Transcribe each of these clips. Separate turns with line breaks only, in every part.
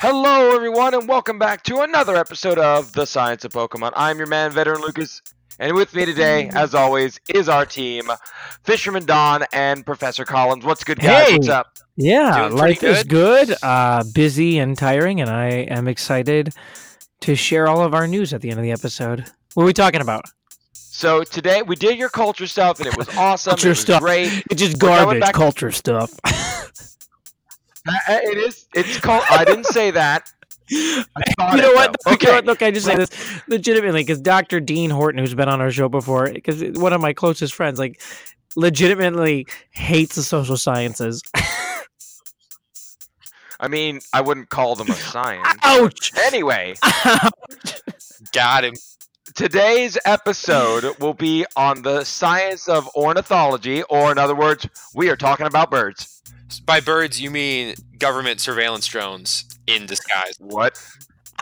Hello, everyone, and welcome back to another episode of The Science of Pokemon. I'm your man, Veteran Lucas, and with me today, as always, is our team, Fisherman Don and Professor Collins. What's good, guys?
Hey!
What's up?
Yeah,
Doing
life is good. Uh, busy and tiring, and I am excited to share all of our news at the end of the episode. What are we talking about?
So today we did your culture stuff, and it was awesome.
Culture
it was
stuff.
great.
It's just
We're going
garbage
back-
culture stuff.
It is. It's called. I didn't say that.
You know
it,
what?
though.
You know
Okay.
what? Look, I just say this legitimately because Dr. Dean Horton, who's been on our show before, because one of my closest friends, like, legitimately hates the social sciences.
I mean, I wouldn't call them a science.
Ouch!
Anyway,
Got him.
today's episode will be on the science of ornithology, or in other words, we are talking about birds.
By birds, you mean government surveillance drones in disguise.
What?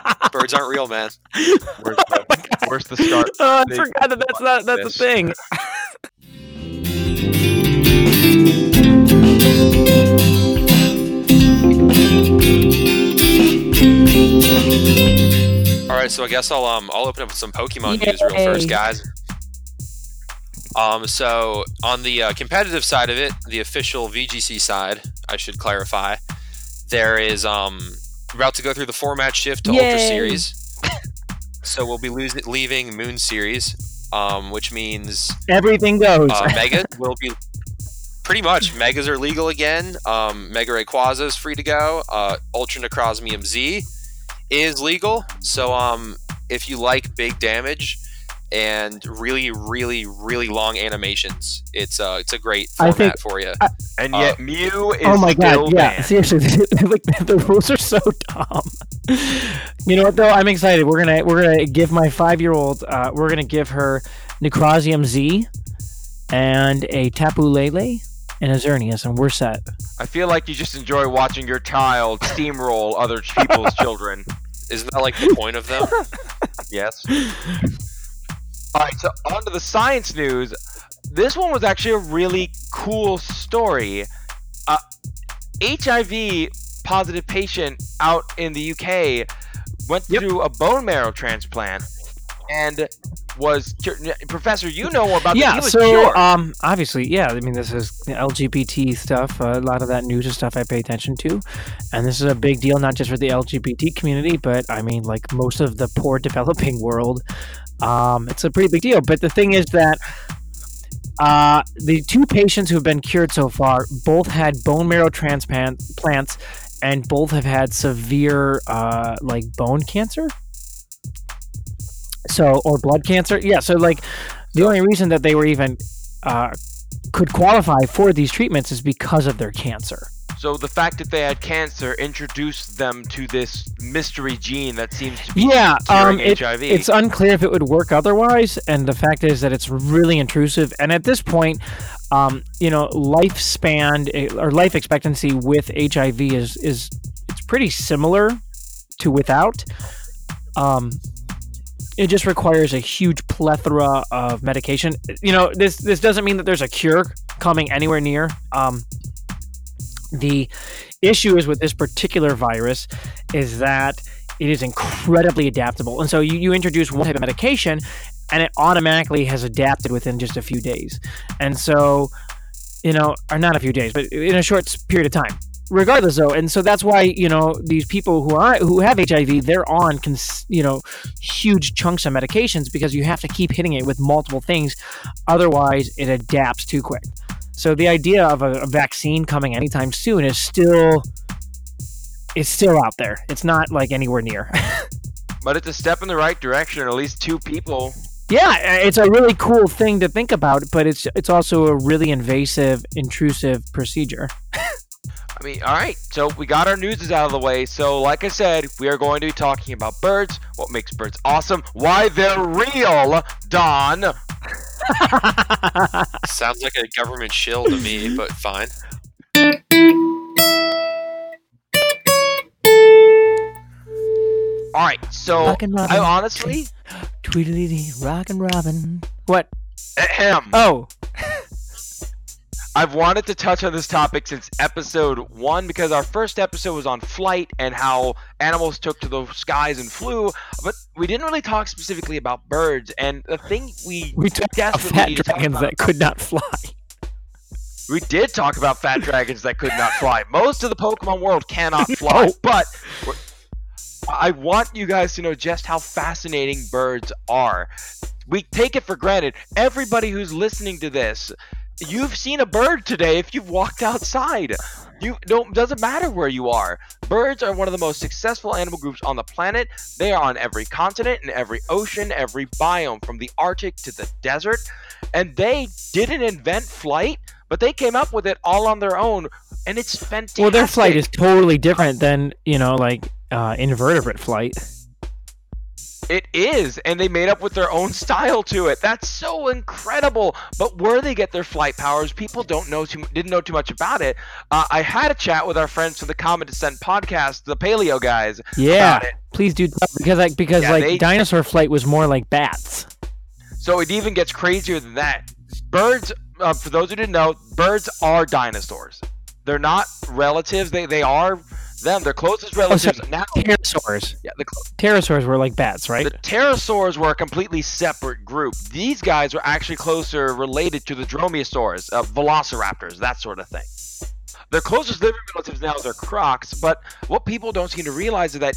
Birds aren't real, man.
Where's the, where's the start?
Oh, I
Big
forgot that that's not that's
this.
a thing.
All right, so I guess I'll um I'll open up with some Pokemon news real first, guys. Um, so on the uh, competitive side of it, the official VGC side, I should clarify, there is um about to go through the format shift to Ultra Series. so we'll be losing leaving Moon Series, um, which means
Everything goes.
uh, megas will be pretty much megas are legal again. Um, Mega Rayquaza is free to go. Uh, Ultra Necrozium Z is legal. So um, if you like big damage and really, really, really long animations, it's uh, it's a great
I
format
think-
for you.
And
Uh,
yet Mew is
oh my
still
god! Yeah,
banned.
seriously, like the rules are so dumb. You know what though? I'm excited. We're gonna we're gonna give my five year old. Uh, we're gonna give her Necrozium Z and a Tapu Lele and a Xerneas, and we're set.
I feel like you just enjoy watching your child steamroll other people's children.
Isn't that like the point of them?
Yes. All right, so on to the science news. This one was actually a really cool story. Uh, HIV positive patient out in the UK went
Yep.
through a bone marrow transplant and was Professor. You know about
yeah. So
cured.
um, obviously, yeah. I mean, this is LGBT stuff. Uh, a lot of that news is stuff I pay attention to, and this is a big deal not just for the LGBT community, but I mean, like most of the poor developing world. Um, it's a pretty big deal. But the thing is that uh, the two patients who have been cured so far both had bone marrow transplant plants, and both have had severe uh, like bone cancer. So or blood cancer, yeah. So like the only reason that they were even uh, could qualify for these treatments is because of their cancer.
so the fact that they had cancer introduced them to this mystery gene that seems to be
Yeah,
curing
um, it-
HIV.
It's unclear if it would work otherwise, and the fact is that it's really intrusive. And at this point, um, you know, lifespan eh, or life expectancy with HIV is is it's pretty similar to without. Um, it just requires a huge plethora of medication. You know, this this doesn't mean that there's a cure coming anywhere near. Um, the issue is with this particular virus is that it is incredibly adaptable. And so you, you introduce one type of medication and it automatically has adapted within just a few days. And so, you know, or not a few days, but in a short period of time. Regardless, though, and so that's why you know these people who are who have HIV, they're on cons- you know huge chunks of medications because you have to keep hitting it with multiple things, otherwise it adapts too quick. So the idea of a, a vaccine coming anytime soon is still it's still out there. It's not like anywhere near.
but it's a step in the right direction. At least two people
yeah, it's a really cool thing to think about, but it's it's also a really invasive, intrusive procedure.
I mean, all right. So we got our newses out of the way. So, like I said, we are going to be talking about birds, what makes birds awesome, why they're real. Don.
Sounds like a government shill to me, but fine.
All right. So
Rockin' Robin.
I honestly,
Tweedledee, and robin. What?
ahem.
Oh,
I've wanted to touch on this topic since episode one because our first episode was on flight and how animals took to the skies and flew, but we didn't really talk specifically about birds. And the thing we
We talked about fat
need to talk
dragons that could not fly.
we did talk about fat dragons that could not fly. Most of the Pokemon world cannot fly,
No.
but I want you guys to know just how fascinating birds are. We take it for granted. Everybody who's listening to this, you've seen a bird today if you've walked outside. You don't doesn't matter where you are. Birds are one of the most successful animal groups on the planet. They are on every continent and every ocean, every biome from the Arctic to the desert. And they didn't invent flight, but they came up with it all on their own and it's fantastic.
Well, their flight is totally different than you know, like uh, invertebrate flight.
It is, and they made up with their own style to it. That's so incredible. But where they get their flight powers, people don't know too, didn't know too much about it. Uh, I had a chat with our friends from the Common Descent podcast, the Paleo guys.
Yeah,
about it.
please do because like because
Yeah,
like
they-
dinosaur flight was more like bats.
So it even gets crazier than that. Birds, uh, for those who didn't know, birds are dinosaurs. They're not relatives. They they are them. Their closest relatives now.
Pterosaurs,
Yeah, the, cl-
pterosaurs were like bats, right?
The pterosaurs were a completely separate group. These guys were actually closer related to the dromaeosaurs, uh, velociraptors, that sort of thing. Their closest living relatives now are crocs, but what people don't seem to realize is that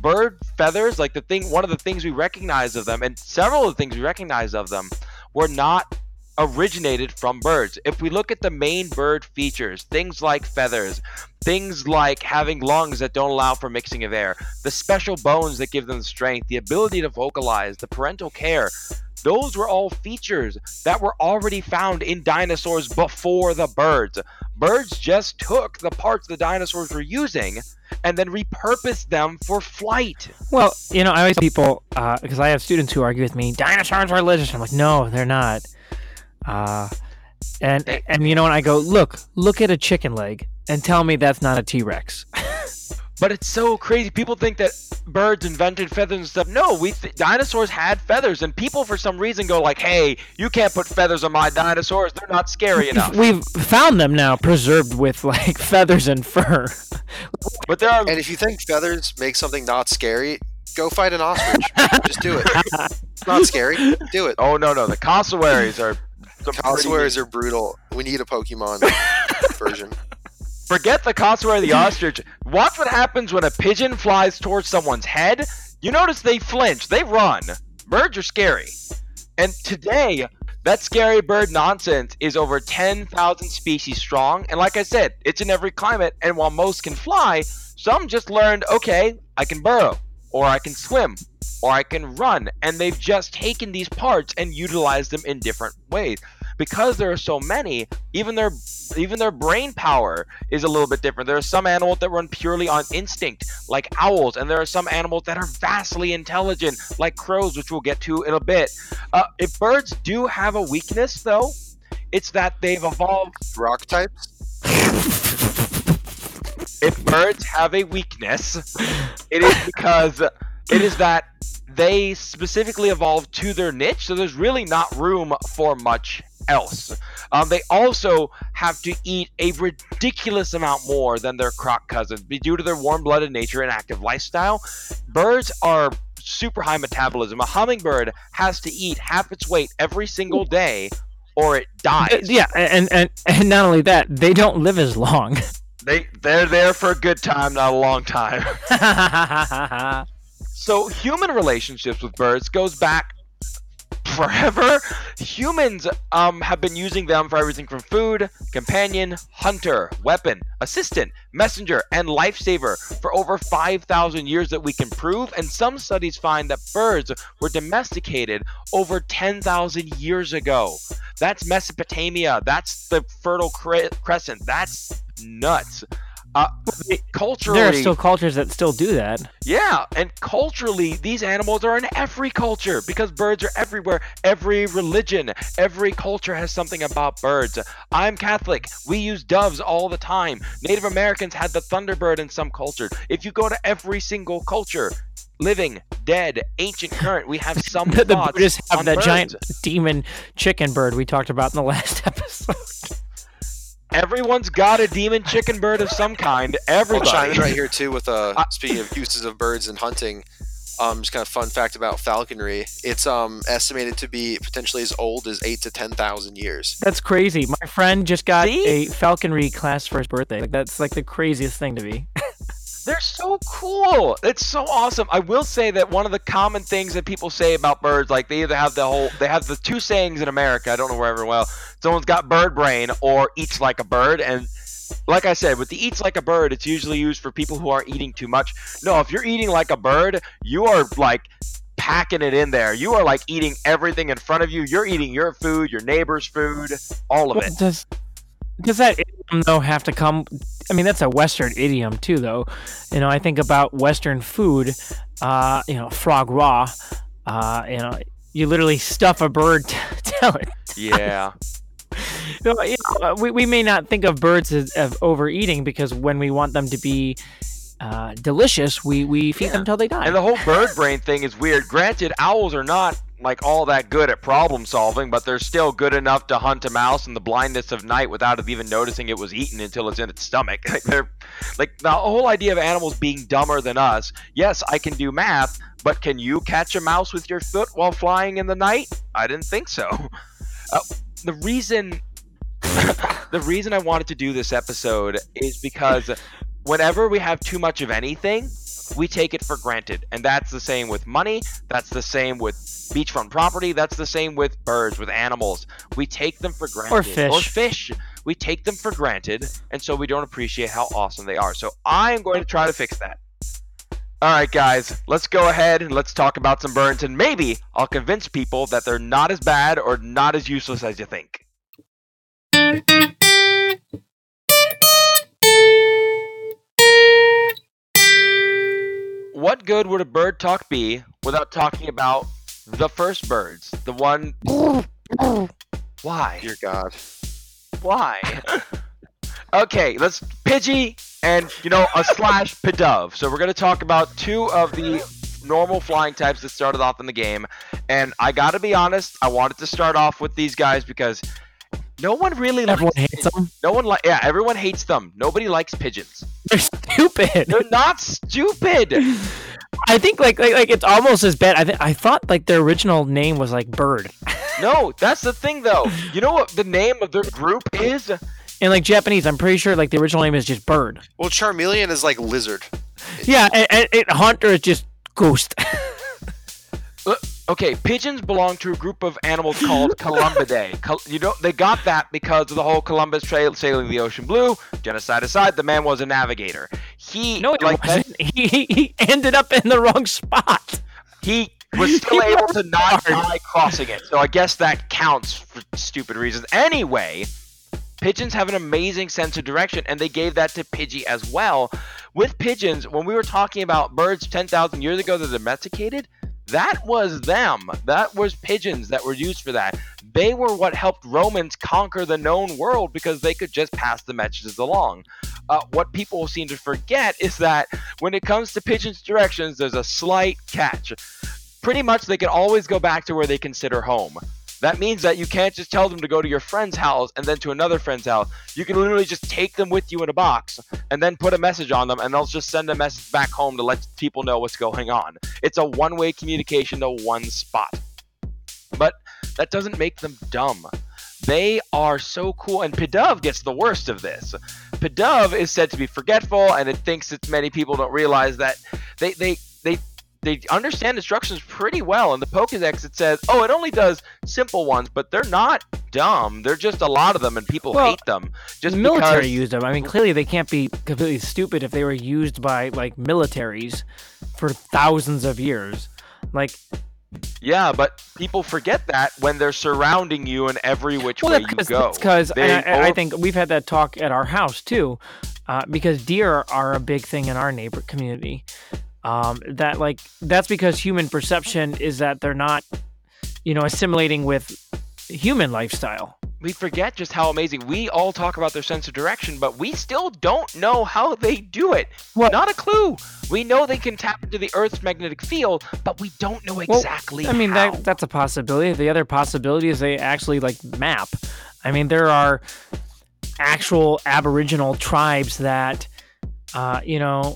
bird feathers, like the thing, one of the things we recognize of them, and several of the things we recognize of them, were not originated from birds. If we look at the main bird features, things like feathers, things like having lungs that don't allow for mixing of air, the special bones that give them strength, the ability to vocalize, the parental care, those were all features that were already found in dinosaurs before the birds. Birds just took the parts the dinosaurs were using and then repurposed them for flight.
Well, you know, I always people uh, because I have students who argue with me, dinosaurs are religious. I'm like, no, they're not. Uh, and and you know, when I go, look, look at a chicken leg, and tell me that's not a T Rex.
But it's so crazy. People think that birds invented feathers and stuff. No, we th- dinosaurs had feathers, and people for some reason go like, "Hey, you can't put feathers on my dinosaurs. They're not scary enough."
We've found them now, preserved with like feathers and fur.
But there are
And if you think feathers make something not scary, go fight an ostrich. Just do it. It's not scary. Do it.
oh no no the cassowaries are some pretty
are brutal. We need a Pokemon version.
Forget the cassowary, the ostrich. Watch what happens when a pigeon flies towards someone's head. You notice they flinch, they run. Birds are scary. And today, that scary bird nonsense is over 10,000 species strong. And like I said, it's in every climate. And while most can fly, some just learned okay, I can burrow, or I can swim, or I can run. And they've just taken these parts and utilized them in different ways. Because there are so many, even their even their brain power is a little bit different. There are some animals that run purely on instinct, like owls, and there are some animals that are vastly intelligent, like crows, which we'll get to in a bit. Uh, if birds do have a weakness, though, it's that they've evolved.
Rock types?
If birds have a weakness, it is because it is that they specifically evolved to their niche, so there's really not room for much else. Um, they also have to eat a ridiculous amount more than their croc cousins due to their warm-blooded nature and active lifestyle. Birds are super high metabolism. A hummingbird has to eat half its weight every single day, or it dies.
yeah, and and and not only that, they don't live as long.
They they're there for a good time, not a long time. So human relationships with birds goes back forever. Humans um have been using them for everything from food, companion, hunter, weapon, assistant, messenger, and lifesaver for over 5,000 years that we can prove. And some studies find that birds were domesticated over 10,000 years ago. That's Mesopotamia. That's the Fertile Cre- Crescent. That's nuts. Uh, culturally,
there are still cultures that still do that.
yeah, and culturally, these animals are in every culture because birds are everywhere. Every religion, every culture has something about birds. I'm Catholic. We use doves all the time. Native Americans had the thunderbird in some cultures. If you go to every single culture, living, dead, ancient, current, we have some
The, the
thoughts
Buddhists have that
birds.
giant demon chicken bird we talked about in the last episode.
Everyone's got a demon chicken bird of some kind.
I'll
Everybody.
chime in right here too with uh,
I-
speaking of uses of birds and hunting. Um, just kind of fun fact about falconry. It's um estimated to be potentially as old as eight to ten thousand years.
That's crazy. My friend just got
See?
a falconry class for his birthday. Like that's like the craziest thing to me.
They're so cool. It's so awesome. I will say that one of the common things that people say about birds, like they either have the whole, they have the two sayings in America. I don't know where everyone well. Someone's got bird brain or eats like a bird, and like I said, with the eats like a bird, it's usually used for people who aren't eating too much. No, if you're eating like a bird, you are like packing it in there. You are like eating everything in front of you. You're eating your food, your neighbor's food, all of
Well,
it.
Does does that idiom though have to come? I mean, that's a Western idiom too, though. You know, I think about Western food. Uh, you know, foie gras. Uh, you know, you literally stuff a bird to tell it.
Yeah.
You know, we, we may not think of birds as of overeating because when we want them to be uh, delicious, we, we feed them till they die.
And the whole bird brain thing is weird. Granted, owls are not like all that good at problem solving, but they're still good enough to hunt a mouse in the blindness of night without it even noticing it was eaten until it's in its stomach. Like they're like the whole idea of animals being dumber than us. Yes, I can do math, but can you catch a mouse with your foot while flying in the night? I didn't think so. Uh, the reason the reason I wanted to do this episode is because whenever we have too much of anything, we take it for granted. And that's the same with money, that's the same with beachfront property, that's the same with birds, with animals. We take them for granted.
Or fish.
Or fish. We take them for granted, and so we don't appreciate how awesome they are. So I am going to try to fix that. All right, guys, let's go ahead and let's talk about some birds, and maybe I'll convince people that they're not as bad or not as useless as you think. What good would a bird talk be without talking about the first birds? The one. Why?
Dear God.
Why? okay, let's Pidgey and you know a slash Pidove. So we're gonna talk about two of the normal flying types that started off in the game, and I gotta be honest, I wanted to start off with these guys because no one really likes.
Everyone hates them.
No one like. Yeah, everyone hates them. Nobody likes pigeons.
They're stupid.
They're not stupid.
I think like, like like it's almost as bad. I th- I thought like their original name was like bird.
No, that's the thing though. You know what the name of their group is?
In like Japanese, I'm pretty sure like the original name is just bird.
Well, Charmeleon is like lizard.
Yeah, and, and, and Haunter is just ghost.
Uh, Okay, pigeons belong to a group of animals called Columbidae. Col- you know, they got that because of the whole Columbus trail sailing the ocean blue. Genocide aside, the man was a navigator. He
no, it
like
wasn't. He, he he ended up in the wrong spot.
he was still
He
able to not die crossing it. So I guess that counts for stupid reasons. Anyway, pigeons have an amazing sense of direction, and they gave that to Pidgey as well. With pigeons, when we were talking about birds 10,000 years ago that are domesticated, that was them. That was pigeons that were used for that. They were what helped Romans conquer the known world because they could just pass the messages along. Uh, what people seem to forget is that when it comes to pigeons' directions, there's a slight catch pretty much they can always go back to where they consider home. That means that you can't just tell them to go to your friend's house and then to another friend's house. You can literally just take them with you in a box and then put a message on them, and they'll just send a message back home to let people know what's going on. It's a one way communication to one spot. But that doesn't make them dumb. They are so cool, and Pidove gets the worst of this. Pidove is said to be forgetful, and it thinks that many people don't realize that they they they understand instructions pretty well. In the Pokedex, it says, "Oh, it only does simple ones," but they're not dumb. They're just a lot of them, and people
Well,
hate them. Just
military
because,
used them. I mean, clearly they can't be completely stupid if they were used by like militaries for thousands of years. Like,
yeah, but people forget that when they're surrounding you in every which
well,
way you go.
because and I, I think we've had that talk at our house too, uh, because deer are a big thing in our neighbor community. Um, that like that's because human perception is that they're not, you know, assimilating with human lifestyle.
we forget just how amazing we all talk about their sense of direction, but we still don't know how they do it.
What?
Not a clue. We know they can tap into the Earth's magnetic field, but we don't know
Well,
exactly
I mean
how.
that that's a possibility. The other possibility is they actually like map. I mean there are actual Aboriginal tribes that, uh, you know,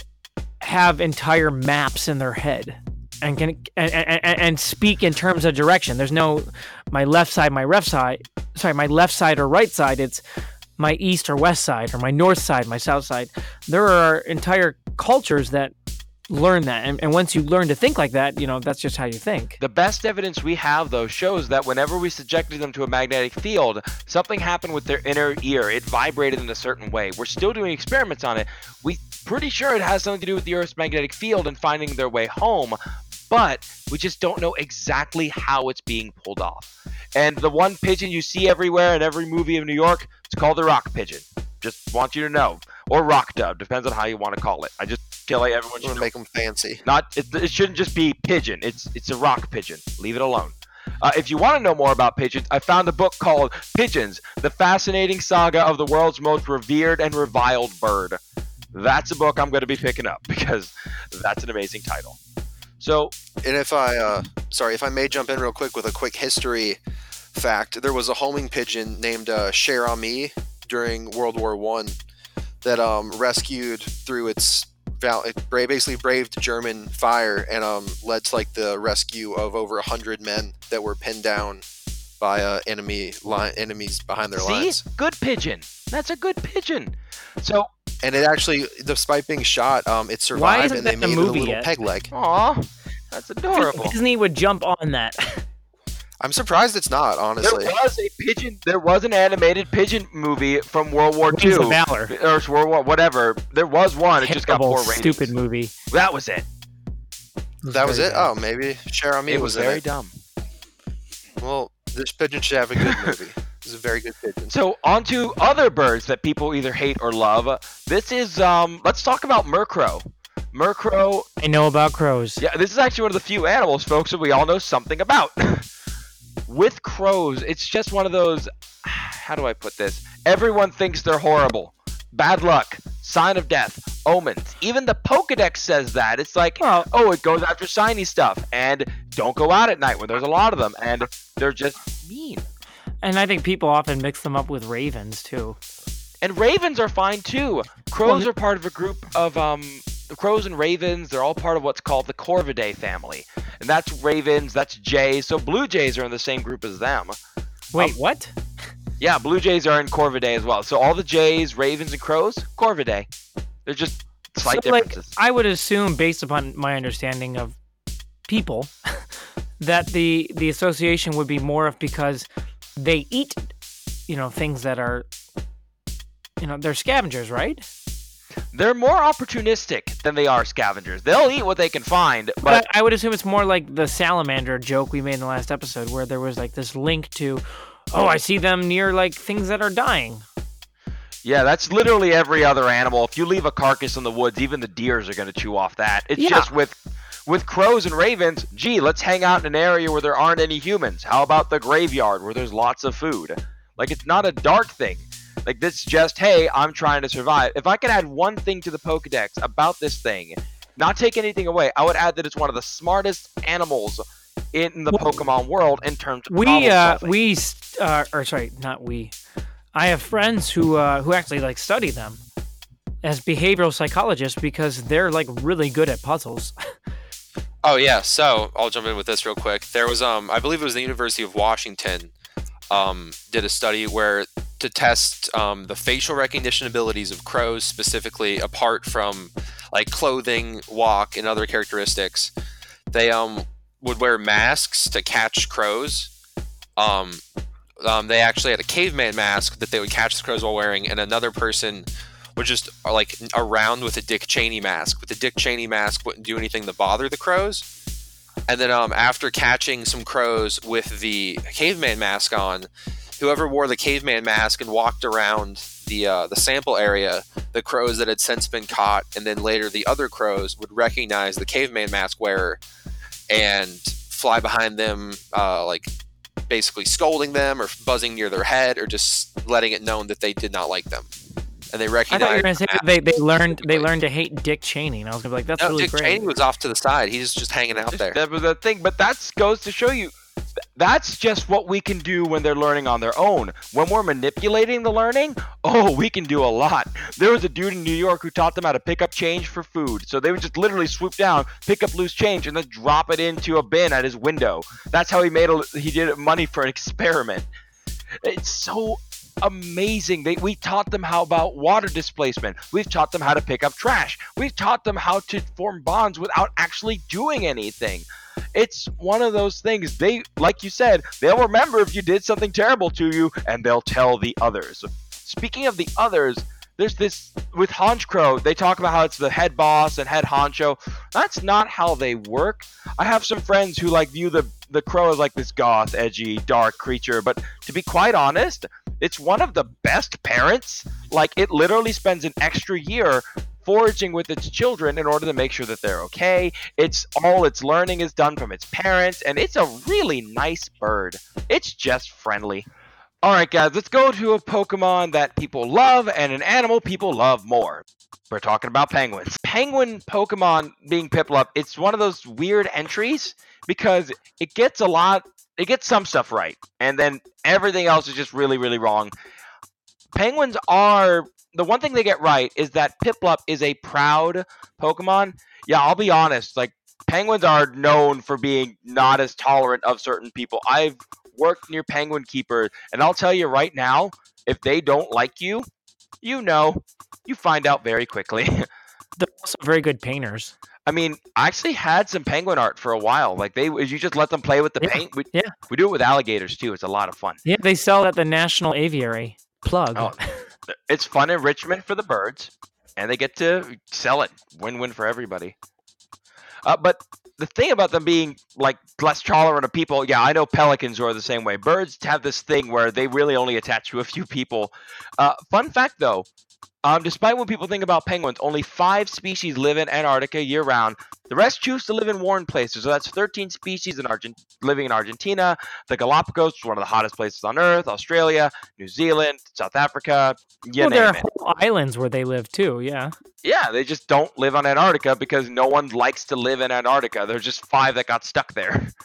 have entire maps in their head and can and, and, and speak in terms of direction. There's no my left side, my left side, sorry, my left side or right side. It's my east or west side or my north side, my south side. There are entire cultures that learn that. And, and once you learn to think like that, you know, that's just how you think.
The best evidence we have, though, shows that whenever we subjected them to a magnetic field, something happened with their inner ear. It vibrated in a certain way. We're still doing experiments on it. We pretty sure it has something to do with the Earth's magnetic field and finding their way home, but we just don't know exactly how it's being pulled off. And the one pigeon you see everywhere in every movie of New York, it's called the rock pigeon. Just want you to know, or rock dove, depends on how you want to call it. I just feel like everyone should
make them fancy.
not it, it shouldn't just be pigeon. It's it's a rock pigeon. Leave it alone. Uh, if you want to know more about pigeons, I found a book called Pigeons: The Fascinating Saga of the World's Most Revered and Reviled Bird. That's a book I'm going to be picking up because that's an amazing title. So,
And if I, uh, sorry, if I may jump in real quick with a quick history fact, there was a homing pigeon named uh, Cher Ami during World War One that um, rescued through its val- it bra- basically braved German fire and um, led to like the rescue of over a hundred men that were pinned down by uh, enemy line enemies behind their
see,
lines.
good pigeon. That's a good pigeon. So,
And it actually, despite being shot, um, it survived, and they
that the
made it a
movie
little
yet?
peg leg.
aw, that's adorable.
Disney would jump on that.
I'm surprised it's not, honestly.
There
honestly.
was a pigeon. There was an animated pigeon movie from World War
Wings
II.
of Valor.
Or World War, whatever. There was one. It just got poor ratings.
stupid movie.
That was it.
That was it.
bad.
Oh, maybe Cher Ami
it
was,
was
in
very
it.
dumb.
Well, this pigeon should have a good movie. It's a very good pigeon.
So on to other birds that people either hate or love. This is um. Let's talk about Murkrow. Murkrow.
I know about crows.
Yeah, this is actually one of the few animals, folks, that we all know something about. With crows, it's just one of those. How do I put this? Everyone thinks they're horrible. Bad luck. Sign of death. Omens. Even the Pokedex says that. It's like,
Well,
oh, it goes after shiny stuff. And don't go out at night when there's a lot of them. And they're just mean.
and I think people often mix them up with ravens too.
And ravens are fine too. Crows
Well,
are part of a group of um crows and ravens. They're all part of what's called the Corvidae family. And that's ravens, that's jays. So blue jays are in the same group as them.
Wait,
Um,
what?
Yeah, blue jays are in Corvidae as well. So all the jays, ravens, and crows, Corvidae. They're just slight
So, like,
differences.
I would assume, based upon my understanding of people, that the the association would be more of because they eat, you know, things that are, you know, they're scavengers, right?
They're more opportunistic than they are scavengers. They'll eat what they can find,
But
but
I, would assume it's more like the salamander joke we made in the last episode, where there was like this link to, oh, I see them near like things that are dying.
Yeah, that's literally every other animal. If you leave a carcass in the woods, even the deers are going to chew off that. It's
Yeah.
just with with crows and ravens, gee, let's hang out in an area where there aren't any humans. How about the graveyard where there's lots of food? Like it's not a dark thing. Like this just, hey, I'm trying to survive. If I could add one thing to the Pokedex about this thing, not take anything away, I would add that it's one of the smartest animals in the
Well,
Pokemon world in terms of
We uh we s- uh or sorry, not we. I have friends who uh who actually like study them as behavioral psychologists because they're like really good at puzzles.
Oh yeah, so I'll jump in with this real quick. There was um I believe it was the University of Washington um did a study where to test um, the facial recognition abilities of crows specifically apart from like clothing, walk, and other characteristics. They um would wear masks to catch crows. Um, um they actually had a caveman mask that they would catch the crows while wearing, and another person would just uh, like around with a Dick Cheney mask. But the Dick Cheney mask wouldn't do anything to bother the crows. And then um, after catching some crows with the caveman mask on, whoever wore the caveman mask and walked around the uh, the sample area, the crows that had since been caught, and then later the other crows would recognize the caveman mask wearer and fly behind them, uh, like basically scolding them or buzzing near their head or just letting it known that they did not like them. And they recognized.
I thought you were gonna say they, they learned they learned to hate Dick Cheney, and I was gonna be like, that's
No,
really
Dick
great.
Dick Cheney was off to the side. He's just hanging out there.
That was the thing, but that goes to show you th- that's just what we can do when they're learning on their own. When we're manipulating the learning, oh, we can do a lot. There was a dude in New York who taught them how to pick up change for food. So they would just literally swoop down, pick up loose change, and then drop it into a bin at his window. That's how he made a, he did money for an experiment. It's so amazing. They, we taught them how about water displacement. We've taught them how to pick up trash. We've taught them how to form bonds without actually doing anything. It's one of those things. They, like you said, they'll remember if you did something terrible to you, and they'll tell the others. Speaking of the others, there's this with Honchkrow. They talk about how it's the head boss and head honcho. That's not how they work. I have some friends who like view the the crow is like this goth, edgy, dark creature. But to be quite honest, it's one of the best parents. Like it literally spends an extra year foraging with its children in order to make sure that they're okay. It's all its learning is done from its parents, and it's a really nice bird. It's just friendly. All right, guys, let's go to a Pokemon that people love and an animal people love more. We're talking about penguins. Penguin Pokemon being Piplup, it's one of those weird entries because it gets a lot, it gets some stuff right, and then everything else is just really, really wrong. Penguins are the one thing they get right is that Piplup is a proud Pokemon. Yeah, I'll be honest. Like penguins are known for being not as tolerant of certain people. I've worked near penguin keepers, and I'll tell you right now, if they don't like you, you know, you find out very quickly.
They're also very good painters.
I mean, I actually had some penguin art for a while. Like they, you just let them play with the
Yeah,
paint. We,
yeah.
we do it with alligators too. It's a lot of fun.
Yeah, they sell at the National Aviary. Plug.
Oh, it's fun enrichment for the birds, and they get to sell it. Win-win for everybody. Uh, but the thing about them being like less tolerant of people, yeah, I know pelicans are the same way. Birds have this thing where they really only attach to a few people. Uh, fun fact though, um, despite what people think about penguins, only five species live in Antarctica year round. The rest choose to live in warm places. So that's 13 species in Argent- living in Argentina, the Galapagos, which is one of the hottest places on Earth, Australia, New Zealand, South Africa.
Well, there
it.
are whole islands where they live too. Yeah.
Yeah, they just don't live on Antarctica because no one likes to live in Antarctica. There's just five that got stuck there.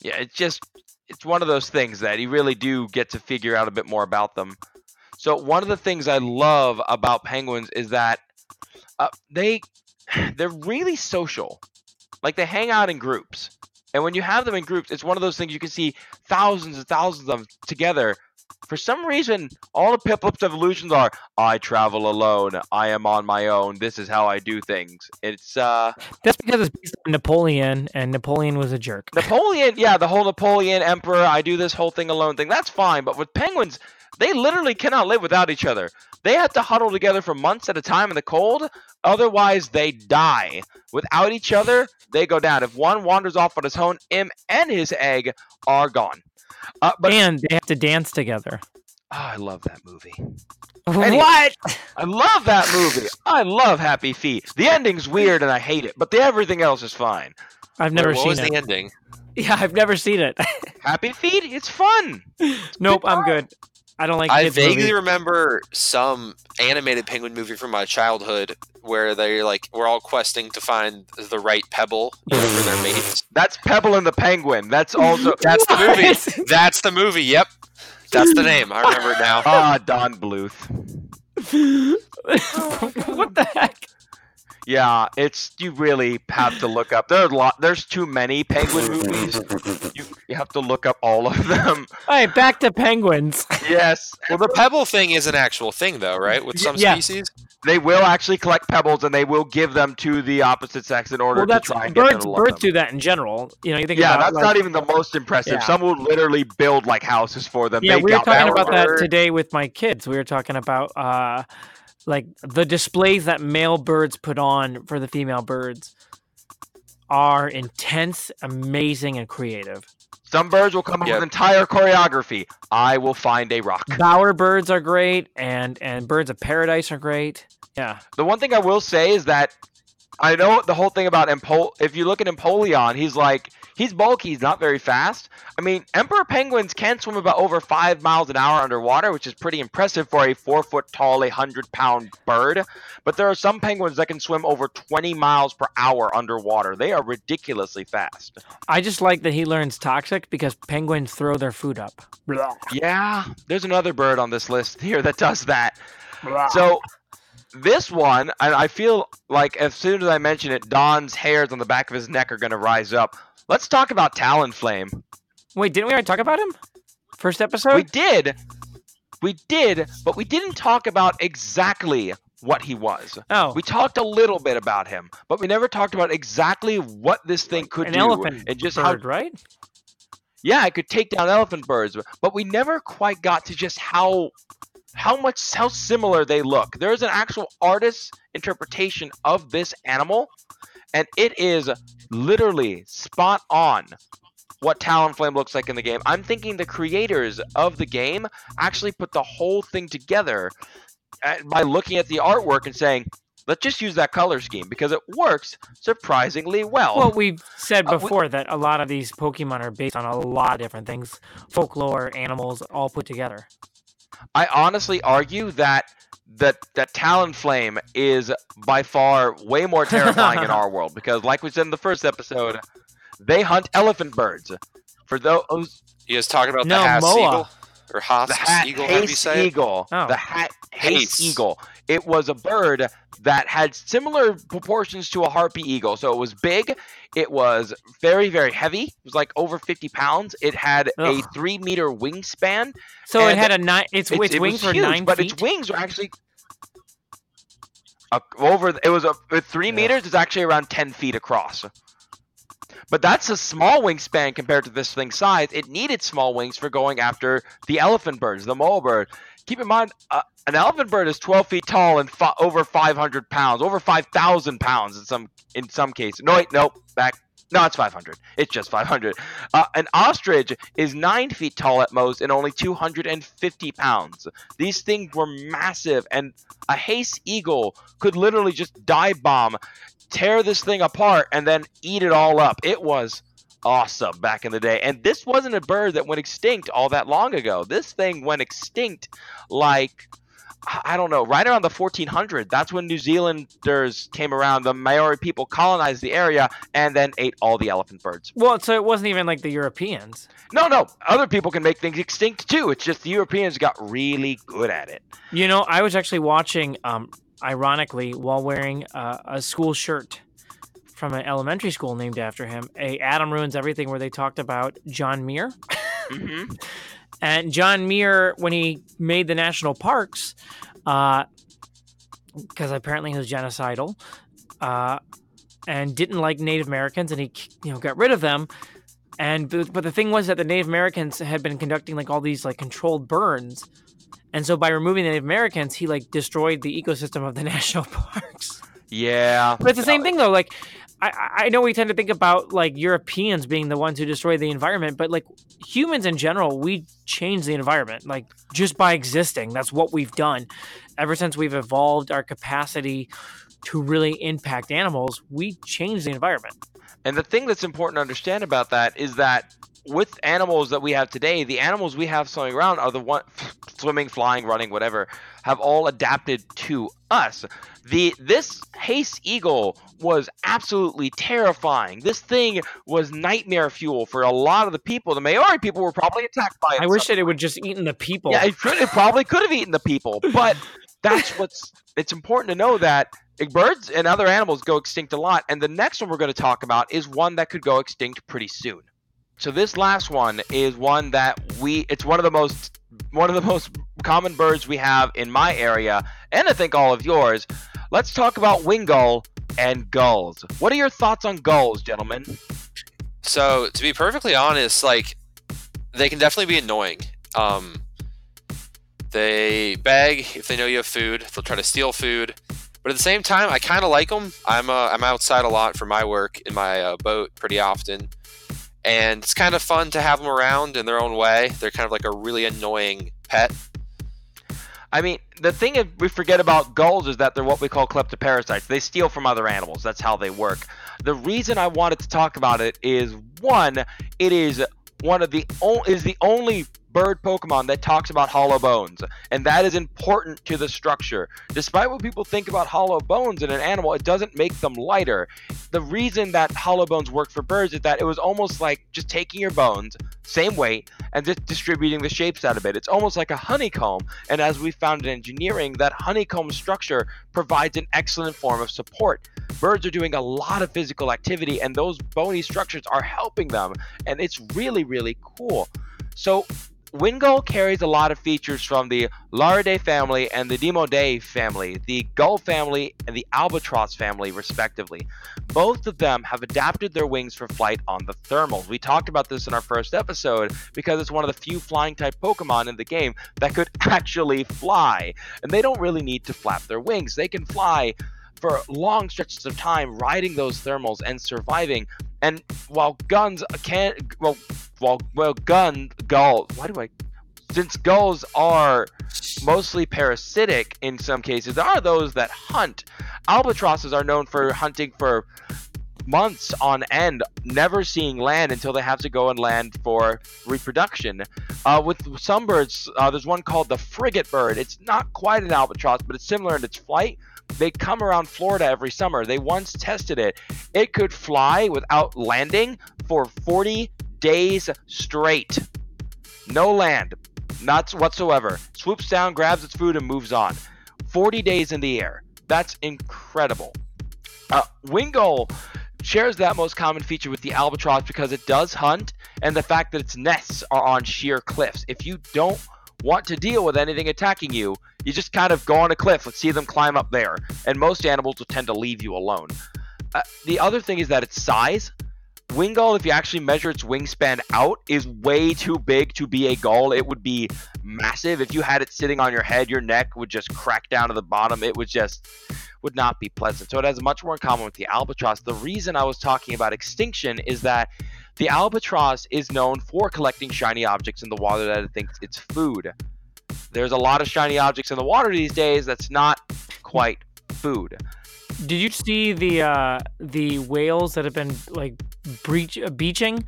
Yeah, it's just it's one of those things that you really do get to figure out a bit more about them. So one of the things I love about penguins is that uh, they they're really social. Like they hang out in groups. And when you have them in groups, it's one of those things you can see thousands and thousands of them together. For some reason, all the Piplup's evolutions are I travel alone, I am on my own, this is how I do things. It's uh
That's because it's based on Napoleon, and Napoleon was a jerk.
Napoleon, yeah, the whole Napoleon emperor, I do this whole thing alone thing. That's fine, but with penguins, they literally cannot live without each other. They have to huddle together for months at a time in the cold, otherwise they die. Without each other, they go down. If one wanders off on his own, him and his egg are gone. Uh, but
and they have to dance together.
Ah, I love that movie. Anyway.
What?
I love that movie. I love Happy Feet. The ending's weird and I hate it, but the everything else is fine.
I've never
Wait, what
seen
was
it.
the ending?
Yeah, I've never seen it.
Happy Feet, it's fun.
nope,
Good
I'm good. I don't like
I vaguely
movies.
remember some animated penguin movie from my childhood where they're like we're all questing to find the right pebble you know, for their mates.
That's Pebble and the Penguin. That's also
That's the movie. That's the movie. Yep, that's the name. I remember it now.
ah Don Bluth.
what the heck?
Yeah, it's you really have to look up. There are a lot. There's too many penguin movies. You you have to look up all of them.
All right, back to penguins.
Yes,
Well, the pebble thing is an actual thing, though, right? With some
Yeah.
species.
they will actually collect pebbles and they will give them to the opposite sex in order
Well, that's
to try and get them
birds.
to love
Birds
them.
do that in general. You know, you think
Yeah,
about
that's
like,
not even the most impressive.
Yeah.
Some will literally build like houses for them.
Yeah,
They
we were talking
that
about that today with my kids. We were talking about uh, like the displays that male birds put on for the female birds are intense, amazing, and creative.
Some birds will come up
Yep.
with entire choreography. I will find a rock.
Bower birds are great, and and birds of paradise are great. Yeah,
The one thing I will say is that I know the whole thing about Empo- if you look at Empoleon, he's like He's bulky. He's not very fast. I mean, emperor penguins can swim about over five miles an hour underwater, which is pretty impressive for a four foot tall, a hundred pound bird. But there are some penguins that can swim over 20 miles per hour underwater. They are ridiculously fast.
I just like that he learns toxic because penguins throw their food up.
Yeah, there's another bird on this list here that does that. So this one, and I feel like as soon as I mention it, Don's hairs on the back of his neck are going to rise up. Let's talk about Talonflame.
wait, didn't we already talk about him? First episode.
We did, we did, but we didn't talk about exactly what he was.
oh,
We talked a little bit about him, but we never talked about exactly what this thing could
an
do
elephant
and just
bird,
how.
right?
Yeah, it could take down elephant birds, but we never quite got to just how how much how similar they look. There's an actual artist's interpretation of this animal, and it is literally spot on what Talonflame looks like in the game. I'm thinking the creators of the game actually put the whole thing together uh, by looking at the artwork and saying, "Let's just use that color scheme because it works surprisingly well."
Well, we've said
Uh, we-
before that a lot of these Pokemon are based on a lot of different things, folklore, animals, all put together.
I honestly argue that that that Talonflame is by far way more terrifying in our world because, like we said in the first episode, they hunt elephant birds. For those,
You guys talking about
No,
the Haast
Moa.
eagle or Haast
the hat
eagle? How do you
Hace
say it?
eagle,
Oh.
the hat Hace
Hace.
eagle. It was a bird that had similar proportions to a harpy eagle. So it was big. It was very very heavy. It was like over fifty pounds. It had a three meter wingspan.
So it had a nine. Its, its,
it
wings were
huge,
nine
but
feet.
its wings were actually uh, over. It was a with three
Ugh.
meters. It's actually around ten feet across. But that's a small wingspan compared to this thing's size. It needed small wings for going after the elephant birds, the moa bird. Keep in mind, uh, an elephant bird is 12 feet tall and over 500 pounds, over 5,000 pounds in some in some cases. No, wait, nope, back. No, it's 500. It's just 500. Uh, an ostrich is nine feet tall at most and only 250 pounds. These things were massive, and a Hace eagle could literally just dive bomb, tear this thing apart, and then eat it all up. It was awesome back in the day. And this wasn't a bird that went extinct all that long ago. This thing went extinct like. I don't know, right around the 1400. That's when New Zealanders came around. The Maori people colonized the area and then ate all the elephant birds.
well, so it wasn't even like the Europeans.
No, no, other people can make things extinct too. It's just the Europeans got really good at it.
You know, I was actually watching, um, ironically, while wearing uh, a school shirt from an elementary school named after him, a Adam Ruins Everything, where they talked about John Muir.
hmm
And John Muir, when he made the national parks, because apparently he was genocidal, uh, and didn't like Native Americans, and he you know got rid of them. And but but the thing was that the Native Americans had been conducting like all these like controlled burns, and so by removing the Native Americans, he like destroyed the ecosystem of the national parks.
Yeah.
But it's the same thing though. Like, I, I know we tend to think about like Europeans being the ones who destroy the environment, but like humans in general, we change the environment like just by existing. That's what we've done ever since we've evolved our capacity to really impact animals. We change the environment.
And the thing that's important to understand about that is that with animals that we have today, the animals we have swimming around are the one swimming, flying, running, whatever, have all adapted to us. The this Hace eagle was absolutely terrifying. This thing was nightmare fuel for a lot of the people. The Maori people were probably attacked by it.
I wish that it would just eaten the people.
Yeah, it, could, it probably could have eaten the people, but that's what's. It's important to know that birds and other animals go extinct a lot, and the next one we're going to talk about is one that could go extinct pretty soon. So this last one is one that we. It's one of the most one of the most common birds we have in my area, and I think all of yours. Let's talk about wingull and gulls. What are your thoughts on gulls, gentlemen?
So to be perfectly honest, like they can definitely be annoying. Um, they beg if they know you have food. They'll try to steal food, but at the same time, I kind of like them. I'm uh, I'm outside a lot for my work in my uh, boat pretty often, and it's kind of fun to have them around in their own way. They're kind of like a really annoying pet.
I mean, the thing we forget about gulls is that they're what we call kleptoparasites. They steal from other animals. That's how they work. The reason I wanted to talk about it is one, it is one of the o- is the only bird Pokemon that talks about hollow bones, and that is important to the structure. Despite what people think about hollow bones in an animal, it doesn't make them lighter. The reason that hollow bones work for birds is that it was almost like just taking your bones, same weight, and just distributing the shapes out of it. It's almost like a honeycomb, and as we found in engineering, that honeycomb structure provides an excellent form of support. Birds are doing a lot of physical activity, and those bony structures are helping them, and it's really, really cool. So, Wingull carries a lot of features from the Laridae family and the Diomedeidae family, the gull family and the albatross family, respectively. Both of them have adapted their wings for flight on the thermals. We talked about this in our first episode because it's one of the few flying type Pokemon in the game that could actually fly. And they don't really need to flap their wings, they can fly for long stretches of time riding those thermals and surviving. And while guns can well well well gun gull why do I since gulls are mostly parasitic in some cases, there are those that hunt. Albatrosses are known for hunting for months on end, never seeing land until they have to go and land for reproduction. Uh, with some birds, uh, there's one called the frigate bird. It's not quite an albatross, but it's similar in its flight. They come around Florida every summer. They once tested it. It could fly without landing for 40 days straight. No land, not whatsoever. Swoops down, grabs its food, and moves on. 40 days in the air. That's incredible. Uh, Wingull shares that most common feature with the albatross because it does hunt and the fact that its nests are on sheer cliffs. If you don't want to deal with anything attacking you, you just kind of go on a cliff and see them climb up there. And most animals will tend to leave you alone. Uh, the other thing is that its size. Wingull, if you actually measure its wingspan out, is way too big to be a gull. It would be massive. If you had it sitting on your head, your neck would just crack down to the bottom. It would just would not be pleasant. So it has much more in common with the albatross. The reason I was talking about extinction is that the albatross is known for collecting shiny objects in the water that it thinks it's food. There's a lot of shiny objects in the water these days that's not quite food.
Did you see the uh, the whales that have been like breach uh, beaching?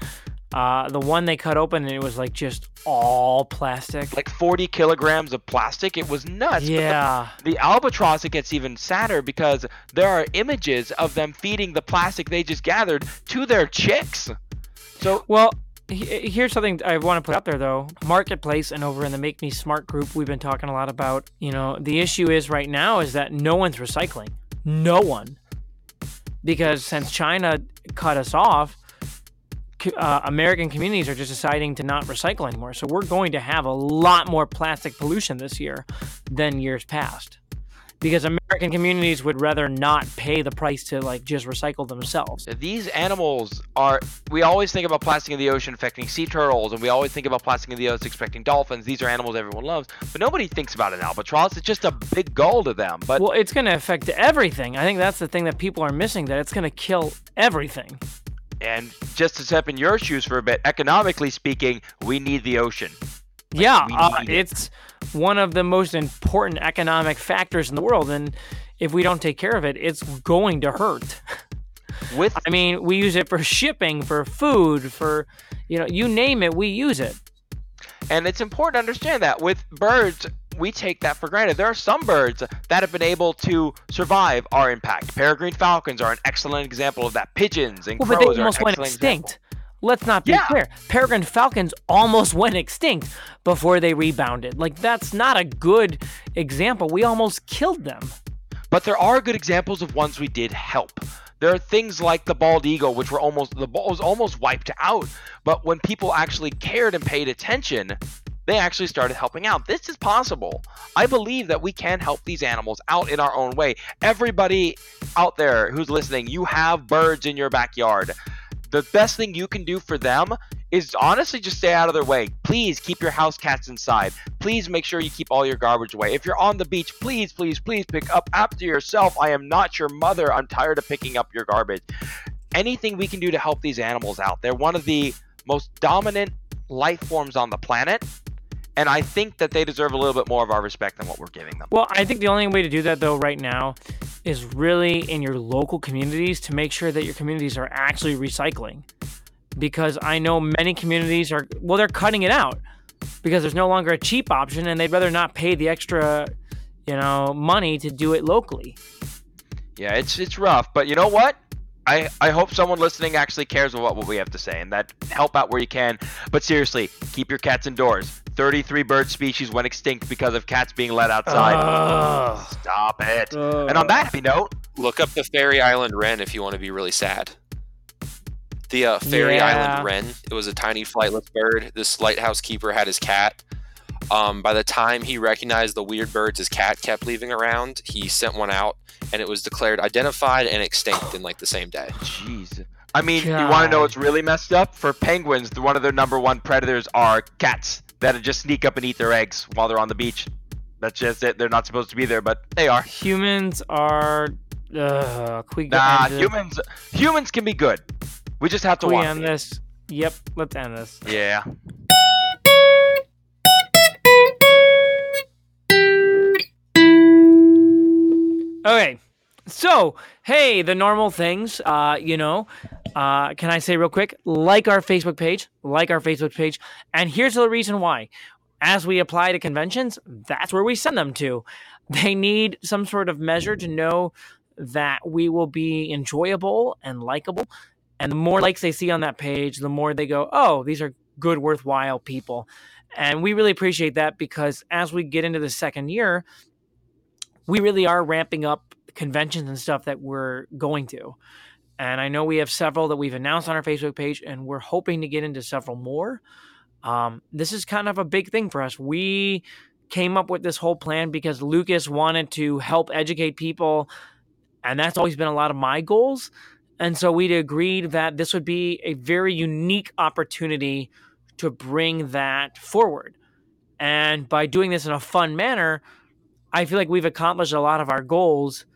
Uh, the one they cut open and it was like just all plastic.
Like 40 kilograms of plastic. It was nuts.
Yeah.
the, the albatross, it gets even sadder because there are images of them feeding the plastic they just gathered to their chicks. So
Well, here's something I want to put out there though. Marketplace and over in the Make Me Smart group, we've been talking a lot about. You know, the issue is right now is that no one's recycling. No one, because since China cut us off, uh, American communities are just deciding to not recycle anymore. So we're going to have a lot more plastic pollution this year than years past. Because American communities would rather not pay the price to like just recycle themselves.
these animals are. We always think about plastic in the ocean affecting sea turtles, and we always think about plastic in the ocean affecting dolphins. These are animals everyone loves, but nobody thinks about an albatross. It's just a big gull to them. But
Well, it's going to affect everything. I think that's the thing that people are missing that it's going to kill everything.
and just to step in your shoes for a bit, economically speaking, we need the ocean.
yeah, uh, it's one of the most important economic factors in the world and if we don't take care of it, it's going to hurt.
With
I mean, we use it for shipping, for food, for you know, you name it, we use it.
And it's important to understand that with birds, we take that for granted. There are some birds that have been able to survive our impact. Peregrine falcons are an excellent example of that. Pigeons and
Well,
crows
but they almost went extinct.
example.
Let's not be
Yeah.
clear. Peregrine falcons almost went extinct before they rebounded. Like that's not a good example. We almost killed them.
But there are good examples of ones we did help. There are things like the bald eagle, which were almost the ball was almost wiped out. But when people actually cared and paid attention, they actually started helping out. This is possible. I believe that we can help these animals out in our own way. Everybody out there who's listening, you have birds in your backyard. The best thing you can do for them is honestly just stay out of their way. Please keep your house cats inside. Please make sure you keep all your garbage away. If you're on the beach, please, please, please pick up after yourself. I am not your mother. I'm tired of picking up your garbage. Anything we can do to help these animals out. They're one of the most dominant life forms on the planet. And I think that they deserve a little bit more of our respect than what we're giving them.
Well, I think the only way to do that though right now is really in your local communities to make sure that your communities are actually recycling. Because I know many communities are well they're cutting it out because there's no longer a cheap option and they'd rather not pay the extra, you know, money to do it locally.
Yeah, it's it's rough, but you know what? I, I hope someone listening actually cares about what we have to say and that help out where you can. But seriously, keep your cats indoors. 33 bird species went extinct because of cats being let outside.
Ugh.
Stop it.
Ugh.
And on that happy note,
Look up the Fairy Island Wren if you want to be really sad. The uh, Fairy
Yeah.
Island Wren. It was a tiny flightless bird. This lighthouse keeper had his cat. Um, by the time he recognized the weird birds his cat kept leaving around, he sent one out, and it was declared identified and extinct in like the same day.
jeez. I mean, you want to know what's really messed up? For penguins, the- one of their number one predators are cats that just sneak up and eat their eggs while they're on the beach. That's just it. They're not supposed to be there, but they are.
Humans are uh can we go
Nah,
end it?
humans humans can be good. We just have to
Can we end this? Yep, let's end this.
Yeah.
Okay. So, hey, the normal things, uh, you know, uh, can I say real quick? Like our Facebook page, like our Facebook page. And here's the reason why. As we apply to conventions, that's where we send them to. They need some sort of measure to know that we will be enjoyable and likable. And the more likes they see on that page, the more they go, oh, these are good, worthwhile people. And we really appreciate that because as we get into the second year, we really are ramping up conventions and stuff that we're going to. And I know we have several that we've announced on our Facebook page, and we're hoping to get into several more. Um, this is kind of a big thing for us. We came up with this whole plan because Lucas wanted to help educate people, and that's always been a lot of my goals. And so we'd agreed that this would be a very unique opportunity to bring that forward. And by doing this in a fun manner, I feel like we've accomplished a lot of our goals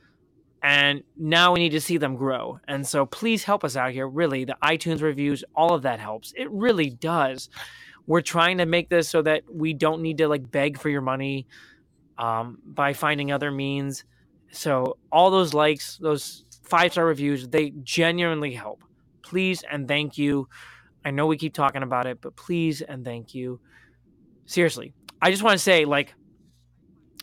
and now we need to see them grow. And so please help us out here. Really, the iTunes reviews, all of that helps. It really does. We're trying to make this so that we don't need to like beg for your money um, by finding other means. So all those likes, those five star reviews, they genuinely help. Please and thank you. I know we keep talking about it, but please and thank you. Seriously, I just want to say, like,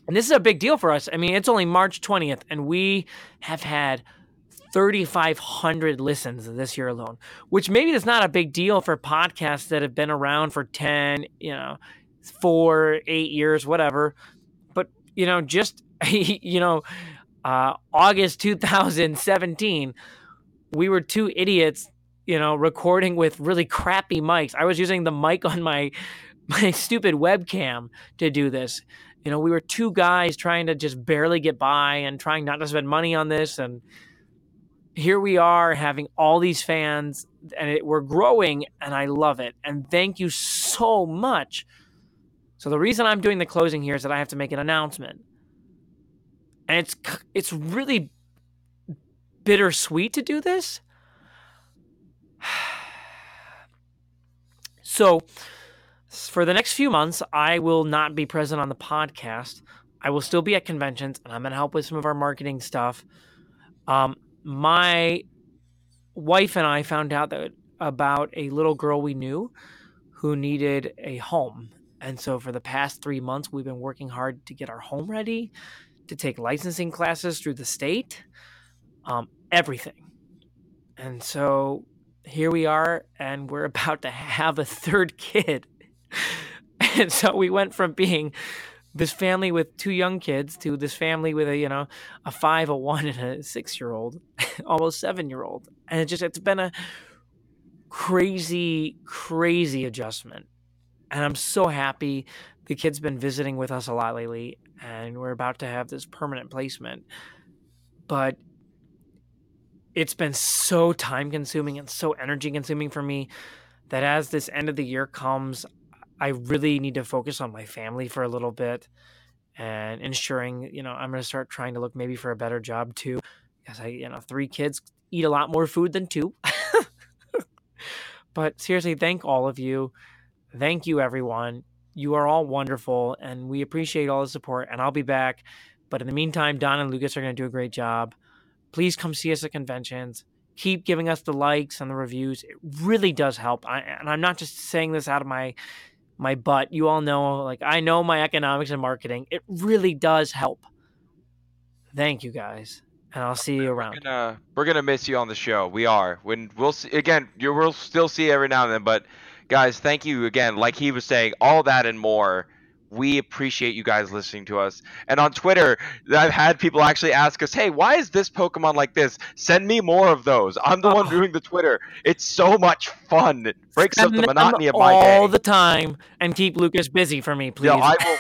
and this is a big deal for us. I mean, it's only March 20th, and we have had 3,500 listens this year alone, which maybe is not a big deal for podcasts that have been around for 10, you know, four, eight years, whatever. But, you know, just, you know, uh, August 2017, we were two idiots, you know, recording with really crappy mics. I was using the mic on my my stupid webcam to do this you know we were two guys trying to just barely get by and trying not to spend money on this and here we are having all these fans and it, we're growing and i love it and thank you so much. So the reason i'm doing the closing here is that i have to make an announcement. And it's it's really bittersweet to do this. So for the next few months, I will not be present on the podcast. I will still be at conventions, and I'm going to help with some of our marketing stuff. Um, my wife and I found out that about a little girl we knew who needed a home, and so for the past three months, we've been working hard to get our home ready, to take licensing classes through the state, um, everything. And so here we are, and we're about to have a third kid. and so we went from being this family with two young kids to this family with a you know a five a one and a six year old almost seven year old and it just it's been a crazy crazy adjustment. And i'm so happy the kid's been visiting with us a lot lately and we're about to have this permanent placement. But it's been so time consuming and so energy consuming for me that as this end of the year comes I really need to focus on my family for a little bit and ensuring, you know, I'm going to start trying to look maybe for a better job too. Because I, you know, three kids eat a lot more food than two. but seriously, thank all of you. Thank you, everyone. You are all wonderful, and we appreciate all the support. And I'll be back. But in the meantime, Don and Lucas are going to do a great job. Please come see us at conventions. Keep giving us the likes and the reviews. It really does help. I, and I'm not just saying this out of my my butt. You all know, like I know my economics and marketing. It really does help. Thank you guys, and I'll see you
We're
around.
gonna we're gonna miss you on the show. We are. When we'll see again, you will still see you every now and then. But guys, thank you again. Like he was saying, all that and more. We appreciate you guys listening to us. And on Twitter, I've had people actually ask us, "Hey, why is this Pokemon like this? Send me more of those." I'm the one
Oh.
doing the Twitter. It's so much fun. It breaks up the monotony of my
all
day.
All the time and keep Lucas busy for me, please.
No, I will.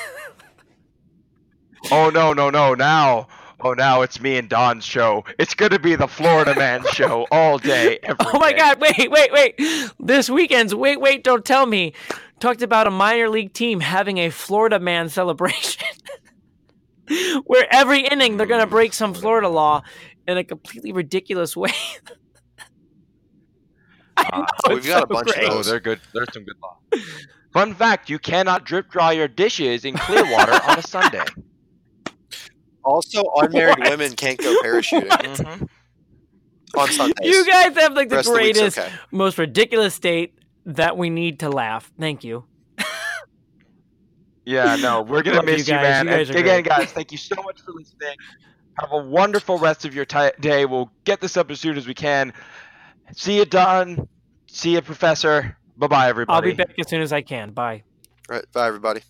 Oh no no no! Now, oh now it's me and Don's show. It's gonna be the Florida Man show all day,
Oh my
day.
God! Wait, wait, wait! This weekend's wait, wait, don't tell me. Talked about a minor league team having a Florida man celebration, where every inning they're gonna break some Florida law in a completely ridiculous way. I
Ah,
we've
it's
got a bunch of
great.
Oh,
those.
they're good. There's some good law. Fun fact: You cannot drip dry your dishes in Clearwater on a Sunday.
Also, unmarried
What?
women can't go parachuting
Mhm.
on Sundays.
You guys have like the
the
greatest,
okay.
most ridiculous state that we need to laugh. Thank you.
Yeah, no, we're gonna
Love you
miss you,
guys.
man.
You guys are
again,
great.
guys, thank you so much for listening. Have a wonderful rest of your ti day. We'll get this up as soon as we can. See you, Don. See you, Professor. Bye, bye, everybody.
I'll be back as soon as I can. Bye.
All right, bye everybody.